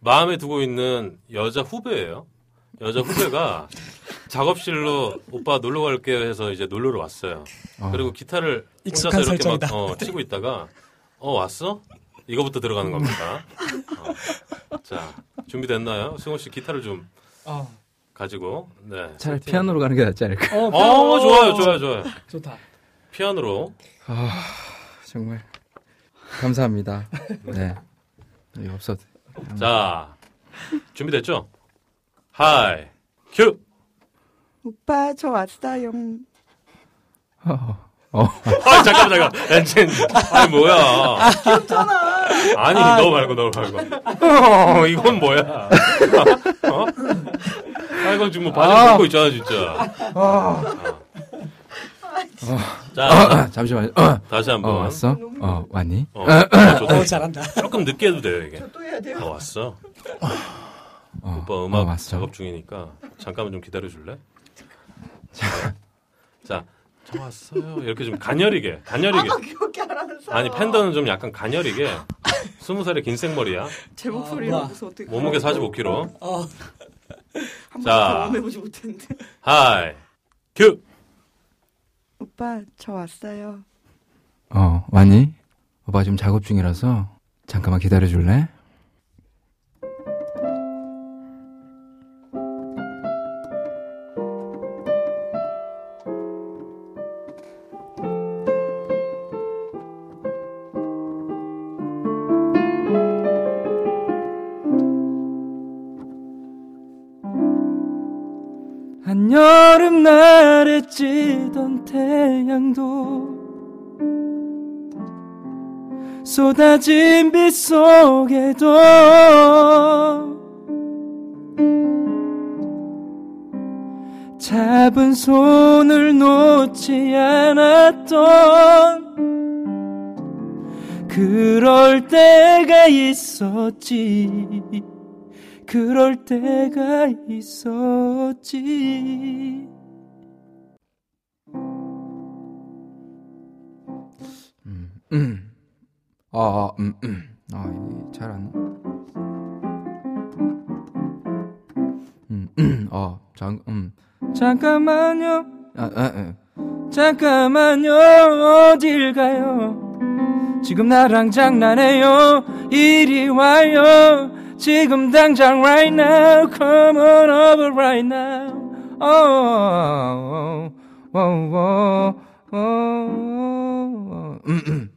마음에 두고 있는 여자 후배예요. 여자 후배가 작업실로 오빠 놀러 갈게요 해서 이제 놀러를 왔어요. 어. 그리고 기타를 익숙한 혼자서 이렇게 막 설정이다. 어, 치고 있다가 어 왔어? 이거부터 들어가는 겁니다. 어. 자 준비됐나요? 승호 씨 기타를 좀 어. 가지고 네. 차라리 세팅. 피아노로 가는 게 낫지 않을까? 어, 어 좋아요 좋아요 좋아요. 좋다. 피아노로 아, 정말 감사합니다. 네. 이거 없어도. 자 준비됐죠? hi 큐. 오빠 저 왔어요. 어, 어. 아 잠깐만 잠깐. 엔진. 아니 뭐야? 귀엽잖아. 아니 너 말고 너 말고. 어, 이건 뭐야? 어? 아 이건 지금 뭐 바지 아. 입고 있잖아 진짜. 어. 자 아, 잠시만요. 어, 다시 어, 한번. 왔어? 어, 왔니? 어, 어, 좋다. 어, 잘한다. 조금 늦게 해도 돼요 이게. 또 해야 돼요. 어 왔어. 어, 오빠 음악 어, 왔어. 작업 중이니까 잠깐만 좀 기다려 줄래? 자, 자, 저 왔어요. 이렇게 좀 가녀리게, 가녀리게. 그렇게 하라면서. 아니 팬더는 좀 약간 가녀리게. 스무 살의 긴 생머리야. 제 아, 목소리라고서 어떻게. 몸무게 45kg. 어, 한 자. 번도 경험해보지 못했는데. hi, 큐. 오빠 저 왔어요. 어, 왔니? 오빠 지금 작업 중이라서 잠깐만 기다려 줄래? 쏟아진 빛 속에도 잡은 손을 놓지 않았던 그럴 때가 있었지 그럴 때가 있었지 음, 음. 아, 아, 음, 음. 아, 잘 안. 음, 음, 어, 잠, 음. 잠깐만요. 아, 아, 아. 잠깐만요. 어딜 가요? 지금 나랑 장난해요. 이리 와요. 지금 당장 right now. Come on over right now. Oh, oh, oh, oh, oh, oh.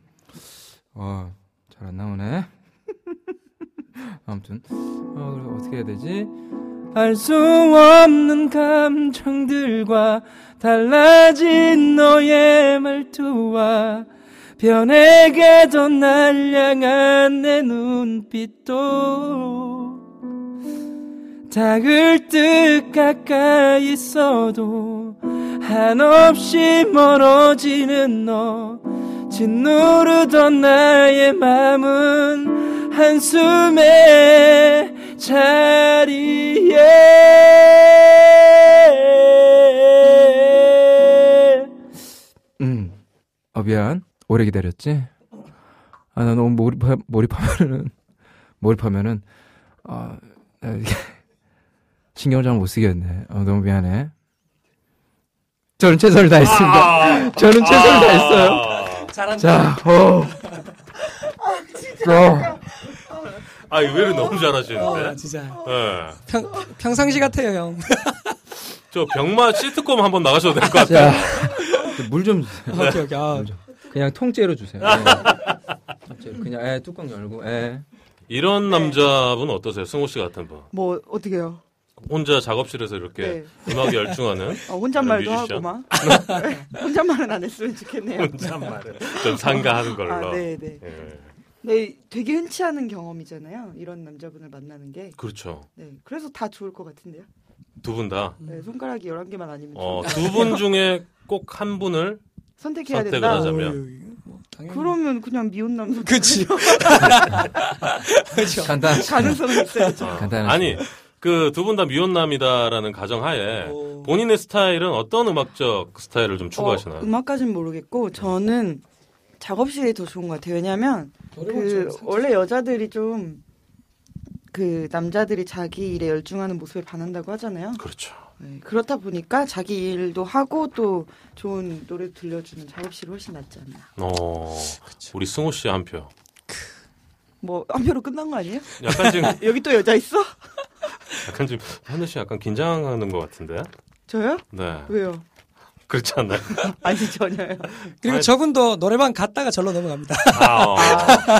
어, 잘 안 나오네. 아무튼, 어, 어떻게 해야 되지? 알 수 없는 감정들과 달라진 너의 말투와 변해가던 날 향한 내 눈빛도 닿을 듯 가까이 있어도 한없이 멀어지는 너 짓누르던 나의 맘은 한숨의 자리에. 음, 어 미안. 오래 기다렸지? 아 나 너무 몰입하, 몰입하면은 몰입하면은 아나 이게 신경을 잘 못 쓰겠네. 어, 너무 미안해. 저는 최선을 다했습니다. 저는 최선을 다했어요. 아, 잘한다. 자, 어. 어. 아, 의외로 너무 어, 잘하시는데. 진짜 예. 평, 평상시 같아요, 형. 저 병마 시트콤 한번 나가셔도 될 것 같아요. 자, 물좀 주세요. 오케이, 오케이. 아, 그냥 통째로 주세요. 네. 통째로. 그냥 에, 뚜껑 열고 에. 이런 남자분 어떠세요? 승호 씨 같은 분. 뭐 어떻게요? 혼자 작업실에서 이렇게 네. 음악에 열중하는 어, 혼잣말도? 하고 막. 혼잣말은 안 했으면 좋겠네요. 혼잣말을 좀 상가하는 걸로. 아, 네, 네. 예. 네, 되게 흔치 않은 경험이잖아요. 이런 남자분을 만나는 게. 그렇죠. 네, 그래서 다 좋을 것 같은데요. 두 분 다. 네, 손가락이 11개만 아니면 어, 두 분 중에 꼭 한 분을 선택해야 선택을 된다. 하자면. 뭐 당연히. 그러면 그냥 미혼 남자 그치. 그렇죠. 간단 가능성은 있어야죠. 어, 간단하시네. 아니 그 두 분 다 미혼남이다라는 가정하에 어. 본인의 스타일은 어떤 음악적 스타일을 좀 추구하시나요? 어, 음악까지는 모르겠고 저는 작업실이 더 좋은 것 같아요. 왜냐면 노래방 그 원래 여자들이 좀 그 남자들이 자기 일에 열중하는 모습에 반한다고 하잖아요. 그렇죠. 네, 그렇다 보니까 자기 일도 하고 또 좋은 노래 들려주는 작업실이 훨씬 낫지 않나. 어, 우리 승호 씨 한 표. 뭐 한 표로 끝난 거 아니에요? 약간 지금 여기 또 여자 있어? 약간 지금 현우 씨 약간 긴장하는 것 같은데. 저요? 네. 왜요? 그렇지 않나요? 아니 전혀요. 그리고 아니- 저분 도 노래방 갔다가 절로 넘어갑니다. 아, 어.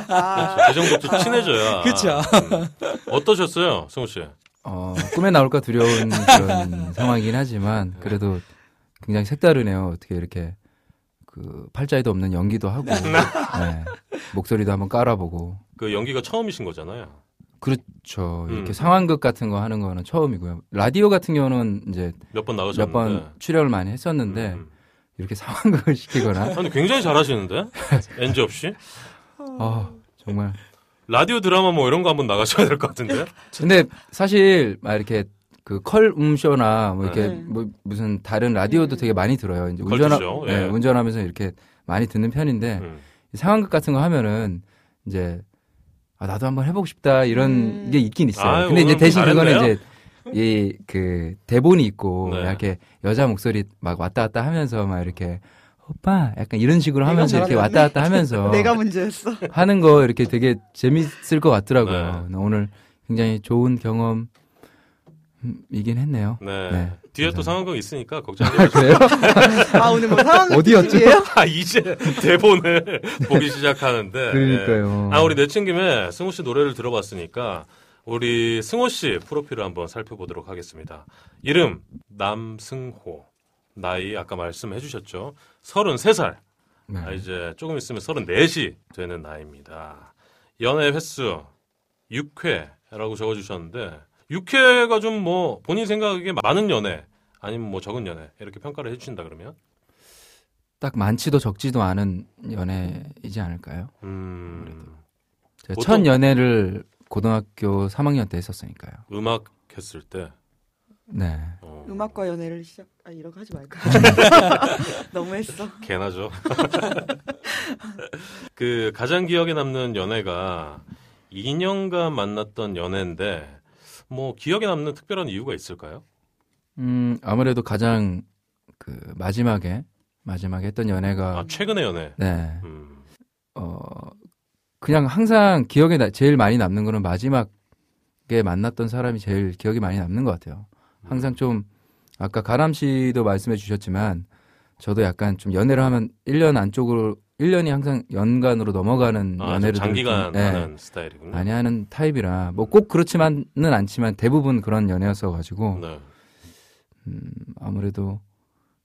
아, 그 정도 좀 친해져야. 그쵸. 음. 어떠셨어요, 승우 씨? 어, 꿈에 나올까 두려운 그런 상황이긴 하지만 그래도 굉장히 색다르네요. 어떻게 이렇게 그 팔자에도 없는 연기도 하고 네. 목소리도 한번 깔아보고 그 연기가 처음이신 거잖아요. 그렇죠. 이렇게 음. 상황극 같은 거 하는 거는 처음이고요. 라디오 같은 경우는 이제 몇번몇 나오셨는데. 번 출연을 많이 했었는데 음. 이렇게 상황극을 시키거나 아니 굉장히 잘하시는데 엔지 없이 어, 정말 라디오 드라마 뭐 이런 거 한번 나가셔야 될 것 같은데. 근데 사실 막 이렇게 그 컬음쇼나 뭐 이렇게 네. 뭐 무슨 다른 라디오도 음. 되게 많이 들어요. 이제 운전하, 예. 네, 운전하면서 이렇게 많이 듣는 편인데 음. 상황극 같은 거 하면은 이제 아, 나도 한번 해보고 싶다 이런 음. 게 있긴 있어요. 아유, 근데 이제 대신 그거는. 이제 이 그 대본이 있고 네. 이렇게 여자 목소리 막 왔다 갔다 하면서 막 이렇게 오빠 약간 이런 식으로 하면서 이렇게. 왔다 갔다 하면서 내가 문제였어. 하는 거 이렇게 되게 재밌을 것 같더라고요. 네. 오늘 굉장히 좋은 경험 이긴 했네요. 네. 네. 뒤에 또 감사합니다. 상황극 있으니까 걱정하지 마세요. 그래요? 아 오늘 뭐 상황 어디였죠? 이에요 아 이제 대본을 보기 시작하는데. 예. 그러니까요. 아 우리 내친 김에 승호 씨 노래를 들어봤으니까 우리 승호 씨 프로필을 한번 살펴보도록 하겠습니다. 이름 남승호. 나이 아까 말씀해 주셨죠. 33살. 네. 아, 이제 조금 있으면 34시 되는 나이입니다. 연애 횟수 6회라고 적어 주셨는데 6회가 좀 뭐 본인 생각에 많은 연애 아니면 뭐 적은 연애 이렇게 평가를 해주신다 그러면 딱 많지도 적지도 않은 연애이지 않을까요? 음, 제가 첫 연애를 고등학교 3학년 때 했었으니까요. 음악 했을 때 네. 어, 음악과 연애를 시작. 아 이런 거 하지 말까. 너무 했어. 개나죠. 그 가장 기억에 남는 연애가 2년간 만났던 연애인데 뭐 기억에 남는 특별한 이유가 있을까요? 음, 아무래도 가장 그 마지막에 마지막에 했던 연애가 아 최근의 연애. 네. 음, 어 그냥 항상 기억에 나, 제일 많이 남는 거는 마지막에 만났던 사람이 제일 기억이 많이 남는 것 같아요. 항상 좀 아까 가람 씨도 말씀해 주셨지만 저도 약간 좀 연애를 하면 1년 안쪽으로 1년이 항상 연간으로 넘어가는 아, 좀 연애를 장기간 좀, 네, 하는 스타일이군요. 많이 하는 타입이라 뭐 꼭 그렇지만은 않지만 대부분 그런 연애였어 가지고 네. 음, 아무래도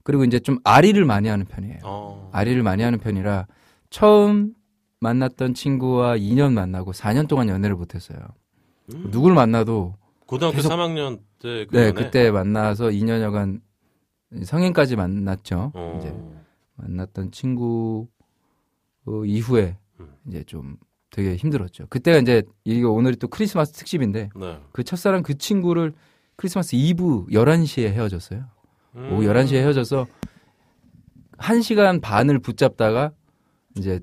그리고 이제 좀 아리를 많이 하는 편이에요. 어. 아리를 많이 하는 편이라 처음 만났던 친구와 2년 만나고 4년 동안 연애를 못 했어요. 음. 누굴 만나도 고등학교 계속- 3학년 때 그 네 연애? 그때 만나서 2년여간 성인까지 만났죠. 어. 이제 만났던 친구 어, 이후에 음. 이제 좀 되게 힘들었죠. 그때가 이제 이거 오늘이 또 크리스마스 특집인데 네. 그 첫사랑 그 친구를 크리스마스 이브 11시에 헤어졌어요. 음. 오후 11시에 헤어져서 1시간 반을 붙잡다가 이제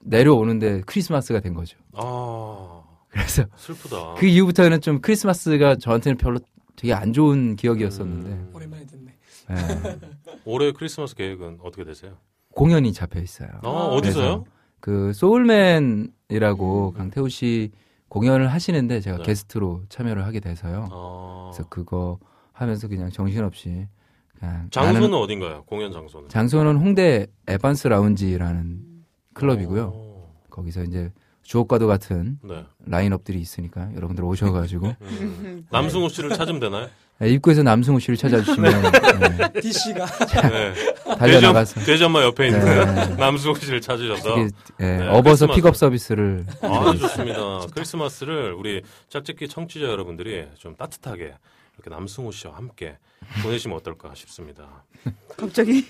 내려오는데 크리스마스가 된 거죠. 아 그래서 슬프다. 그 이후부터는 좀 크리스마스가 저한테는 별로 되게 안 좋은 기억이었었는데 음. 오랜만에 듣네. 예, 올해 크리스마스 계획은 어떻게 되세요? 공연이 잡혀 있어요. 아, 어디서요? 그 소울맨이라고 강태우 씨 공연을 하시는데 제가 네. 게스트로 참여를 하게 돼서요. 아, 그래서 그거 하면서 그냥 정신없이 그냥 장소는 어딘가요? 공연 장소는? 장소는 홍대 에반스 라운지라는 클럽이고요. 어. 거기서 이제 주옥과도 같은 네. 라인업들이 있으니까 여러분들 오셔가지고 음. 남승호 씨를 찾으면 되나요? 네, 입구에서 남승우 씨를 찾아주시면 네, DC가 네. 달려나가서 엄마 옆에 있는 네. 남승호 씨를 찾으셔서 예, 네, 업어서 크리스마스. 픽업 서비스를 아 좋습니다. 크리스마스를 우리 짝짓기 청취자 여러분들이 좀 따뜻하게 이렇게 남승호 씨와 함께 보내시면 어떨까 싶습니다. 갑자기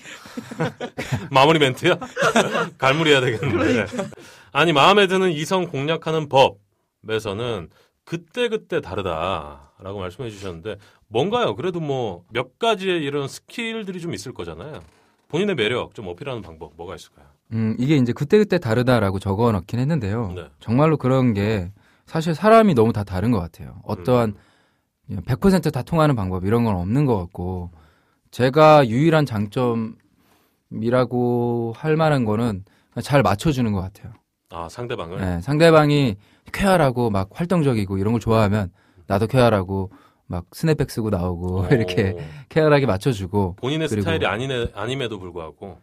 마무리 멘트야? 갈무리해야 되겠는데. 아니 마음에 드는 이성 공략하는 법에서는 그때 그때 다르다라고 말씀해 주셨는데 뭔가요? 그래도 뭐 몇 가지의 이런 스킬들이 좀 있을 거잖아요. 본인의 매력 좀 어필하는 방법 뭐가 있을까요? 음, 이게 이제 그때그때 다르다라고 적어 놓긴 했는데요. 네. 정말로 그런 게 사실 사람이 너무 다 다른 것 같아요. 어떠한 100%다 통하는 방법 이런 건 없는 것 같고 제가 유일한 장점이라고 할 만한 거는 잘 맞춰주는 것 같아요. 아 상대방을 네, 상대방이 쾌활하고 막 활동적이고 이런 걸 좋아하면 나도 쾌활하고 막 스냅백 쓰고 나오고 어, 이렇게 쾌활하게 맞춰주고 본인의 스타일이 아니네, 아님에도 불구하고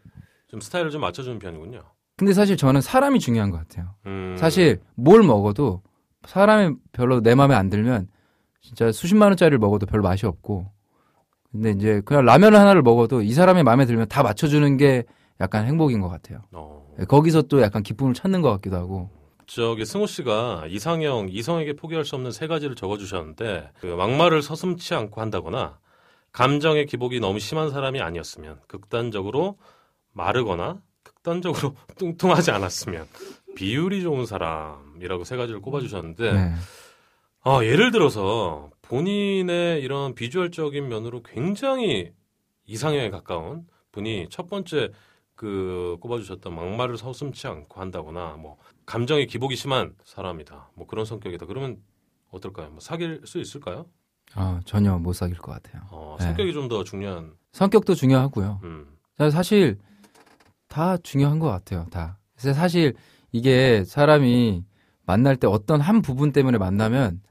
좀 스타일을 좀 맞춰주는 편이군요. 근데 사실 저는 사람이 중요한 것 같아요. 음, 사실 뭘 먹어도 사람이 별로 내 마음에 안 들면 진짜 수십만 원짜리를 먹어도 별로 맛이 없고 근데 이제 그냥 라면 하나를 먹어도 이 사람이 마음에 들면 다 맞춰주는 게 약간 행복인 것 같아요. 어, 거기서 또 약간 기쁨을 찾는 것 같기도 하고 저기 승호 씨가 이상형 이성에게 포기할 수 없는 세 가지를 적어주셨는데 그 막말을 서슴치 않고 한다거나 감정의 기복이 너무 심한 사람이 아니었으면 극단적으로 마르거나 극단적으로 뚱뚱하지 않았으면 비율이 좋은 사람이라고 세 가지를 꼽아주셨는데 네. 아, 예를 들어서 본인의 이런 비주얼적인 면으로 굉장히 이상형에 가까운 분이 첫 번째 그 꼽아주셨던 막말을 서슴치 않고 한다거나 뭐 감정의 기복이 심한 사람이다 뭐 그런 성격이다 그러면 어떨까요? 뭐 사귈 수 있을까요? 아, 전혀 못 사귈 것 같아요. 어, 네. 성격이 좀더 중요한 성격도 중요하고요. 음, 사실 다 중요한 것 같아요. 다. 그래서 사실 이게 사람이 만날 때 어떤 한 부분 때문에 만나면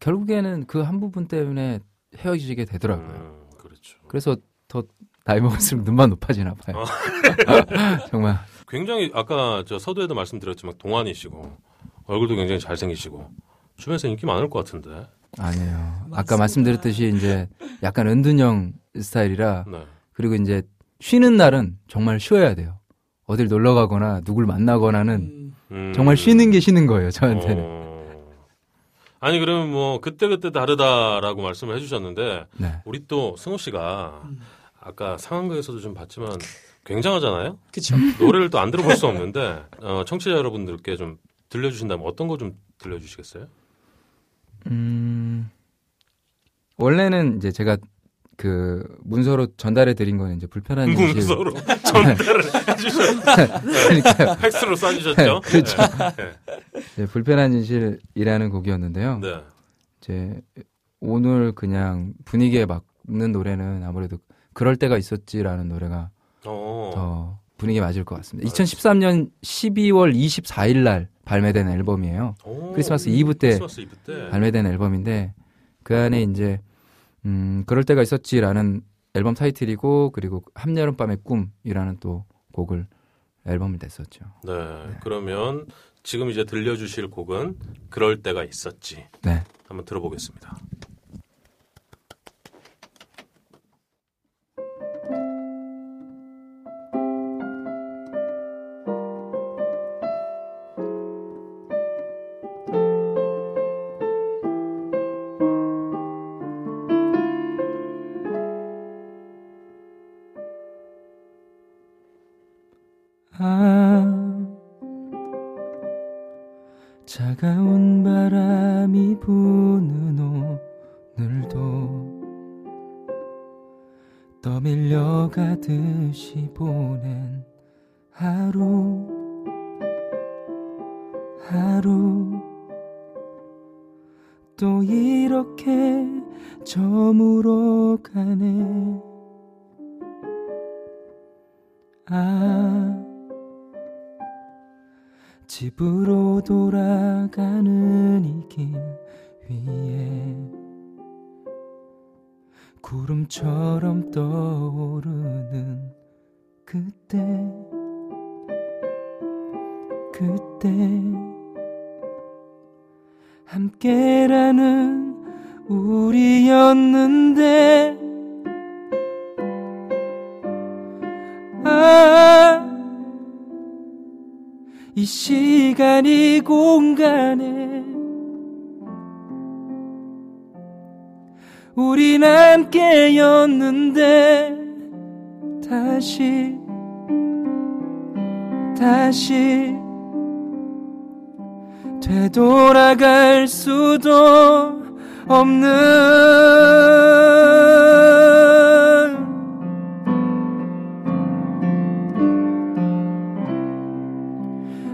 결국에는 그 한 부분 때문에 헤어지게 되더라고요. 음, 그렇죠. 그래서 더 나이 먹을수록 눈만 높아지나 봐요. 어. 정말. 굉장히 아까 저 서두에도 말씀드렸지만 동안이시고 얼굴도 굉장히 잘생기시고 주변에서 인기 많을 것 같은데. 아니에요. 아까 맞습니다. 말씀드렸듯이 이제 약간 은둔형 스타일이라 네. 그리고 이제 쉬는 날은 정말 쉬어야 돼요. 어딜 놀러 가거나 누굴 만나거나는 음, 음. 정말 쉬는 게 쉬는 거예요, 저한테는. 어. 아니 그러면 뭐 그때 그때 다르다라고 말씀을 해주셨는데 네. 우리 또 승호 씨가 음. 아까 상황극에서도 좀 봤지만 굉장하잖아요. 그쵸. 노래를 또 안 들어볼 수 없는데 어, 청취자 여러분들께 좀 들려주신다면 어떤 거 좀 들려주시겠어요? 음, 원래는 이제 제가 그 문서로 전달해 드린 거는 이제 불편한. 문서로 전달을 해주셨죠. 그러니까요. 팩스로 쏴주셨죠. 그렇죠. 네. 불편한 진실이라는 곡이었는데요. 네. 이제 오늘 그냥 분위기에 맞는 노래는 아무래도 그럴 때가 있었지라는 노래가 어. 더 분위기에 맞을 것 같습니다. 2013년 12월 24일 날 발매된 앨범이에요. 오. 크리스마스 이브 때 크리스마스 이브 때. 발매된 앨범인데 그 안에 이제 음 그럴 때가 있었지라는 앨범 타이틀이고 그리고 한여름 밤의 꿈이라는 또 곡을 앨범을 냈었죠. 네. 그러면 지금 이제 들려주실 곡은 그럴 때가 있었지. 네. 한번 들어보겠습니다. 차가운 바람이 부는 오늘도 떠밀려 가듯이 보낸 없는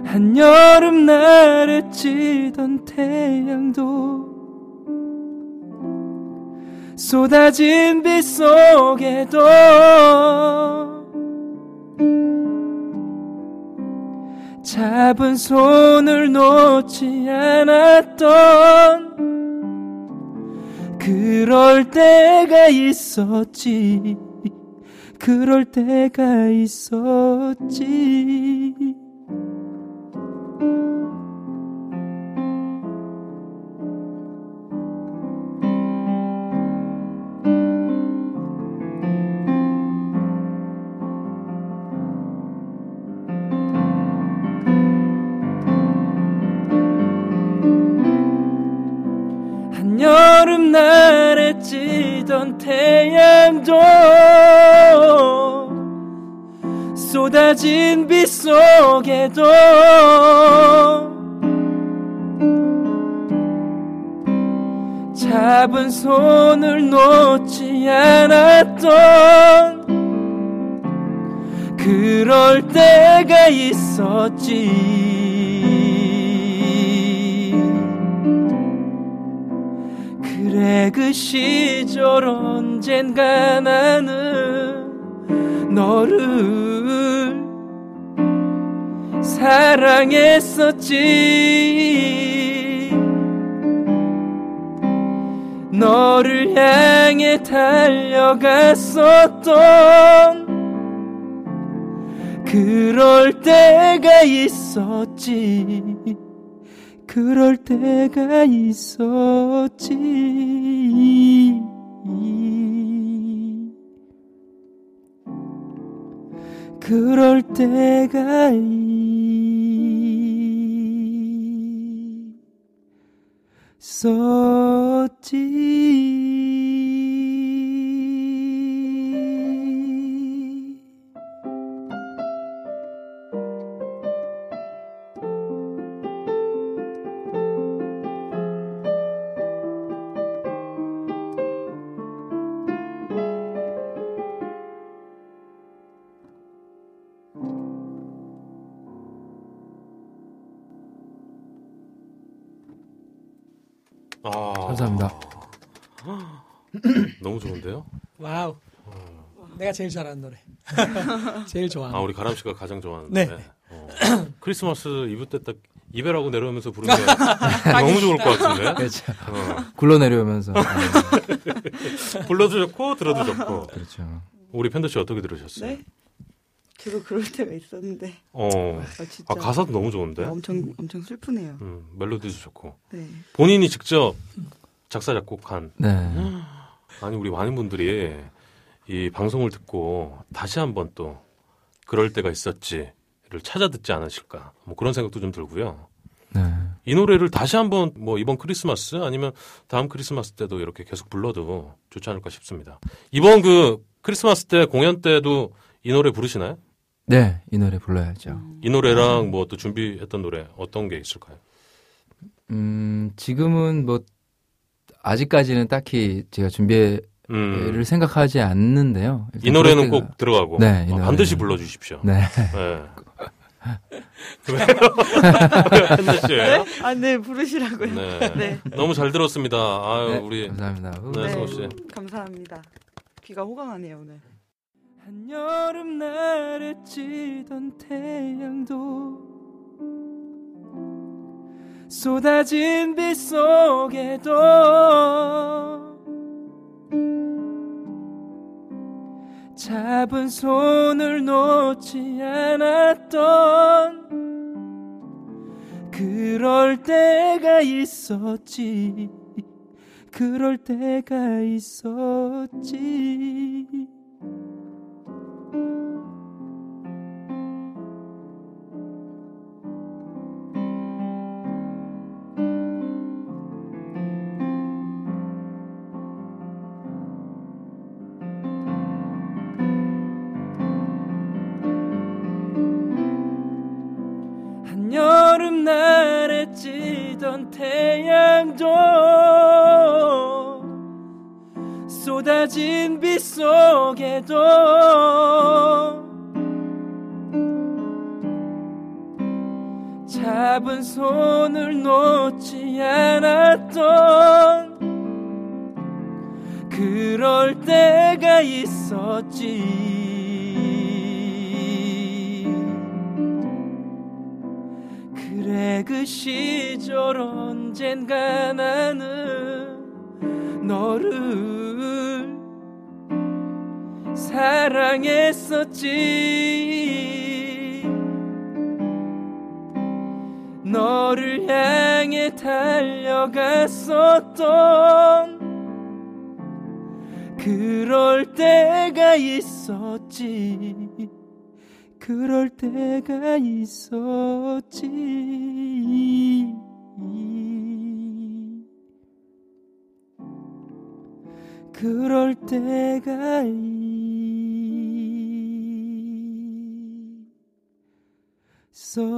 한여름 날에 찌던 태양도 쏟아진 빛 속에도 잡은 손을 놓지 않았던 그럴 때가 있었지. 그럴 때가 있었지 쏟아진 빛 속에도 잡은 손을 놓지 않았던 그럴 때가 있었지. 그래 그 시절 언젠가 나는 너를 사랑했었지. 너를 향해 달려갔었던 그럴 때가 있었지. 그럴 때가 있었지 그럴 때가 있었지 내가 제일 잘하는 노래. 제일 좋아하는. 아, 우리 가람 씨가 가장 좋아하는데. 네. 어, 크리스마스 이브 때 딱 이별하고 내려오면서 부르면 너무 좋을 것 같은데. 그렇죠. 어, 굴러 내려오면서. 아, 불러도 좋고 들어도 좋고. 그렇죠. 우리 팬더 씨 어떻게 들으셨어요? 네? 저도 그럴 때가 있었는데 어. 아, 진짜 아, 가사도 너무 좋은데. 엄청 엄청 슬프네요. 음, 멜로디도 좋고. 네. 본인이 직접 작사 작곡한 네. 아니 우리 많은 분들이 이 방송을 듣고 다시 한번 또 그럴 때가 있었지를 찾아 듣지 않으실까 뭐 그런 생각도 좀 들고요. 네. 이 노래를 다시 한번 뭐 이번 크리스마스 아니면 다음 크리스마스 때도 이렇게 계속 불러도 좋지 않을까 싶습니다. 이번 그 크리스마스 때 공연 때도 이 노래 부르시나요? 네, 이 노래 불러야죠. 이 노래랑 뭐 또 준비했던 노래 어떤 게 있을까요? 음, 지금은 뭐, 아직까지는 딱히 제가 준비를 음, 생각하지 않는데요. 이 노래는 때가- 꼭 들어가고 네, 이 어, 노래는. 반드시 불러주십시오. 네. 네. 왜요? 팬더 씨예요? 아, 네, 부르시라고요. 네. 네. 너무 잘 들었습니다. 아유 네, 우리 감사합니다. 후. 네, 성우 씨. 감사합니다. 귀가 호강하네요, 오늘. 한여름 날에 찌던 태양도 쏟아진 빛 속에도 잡은 손을 놓지 않았던 그럴 때가 있었지 그럴 때가 있었지 태양도 쏟아진 빗 속에도 잡은 손을 놓지 않았던 그럴 때가 있었지 그래 그 시절 언젠가 나는 너를 사랑했었지. 너를 향해 달려갔었던 그럴 때가 있었지 그럴 때가 있었지. 그럴 때가 있었지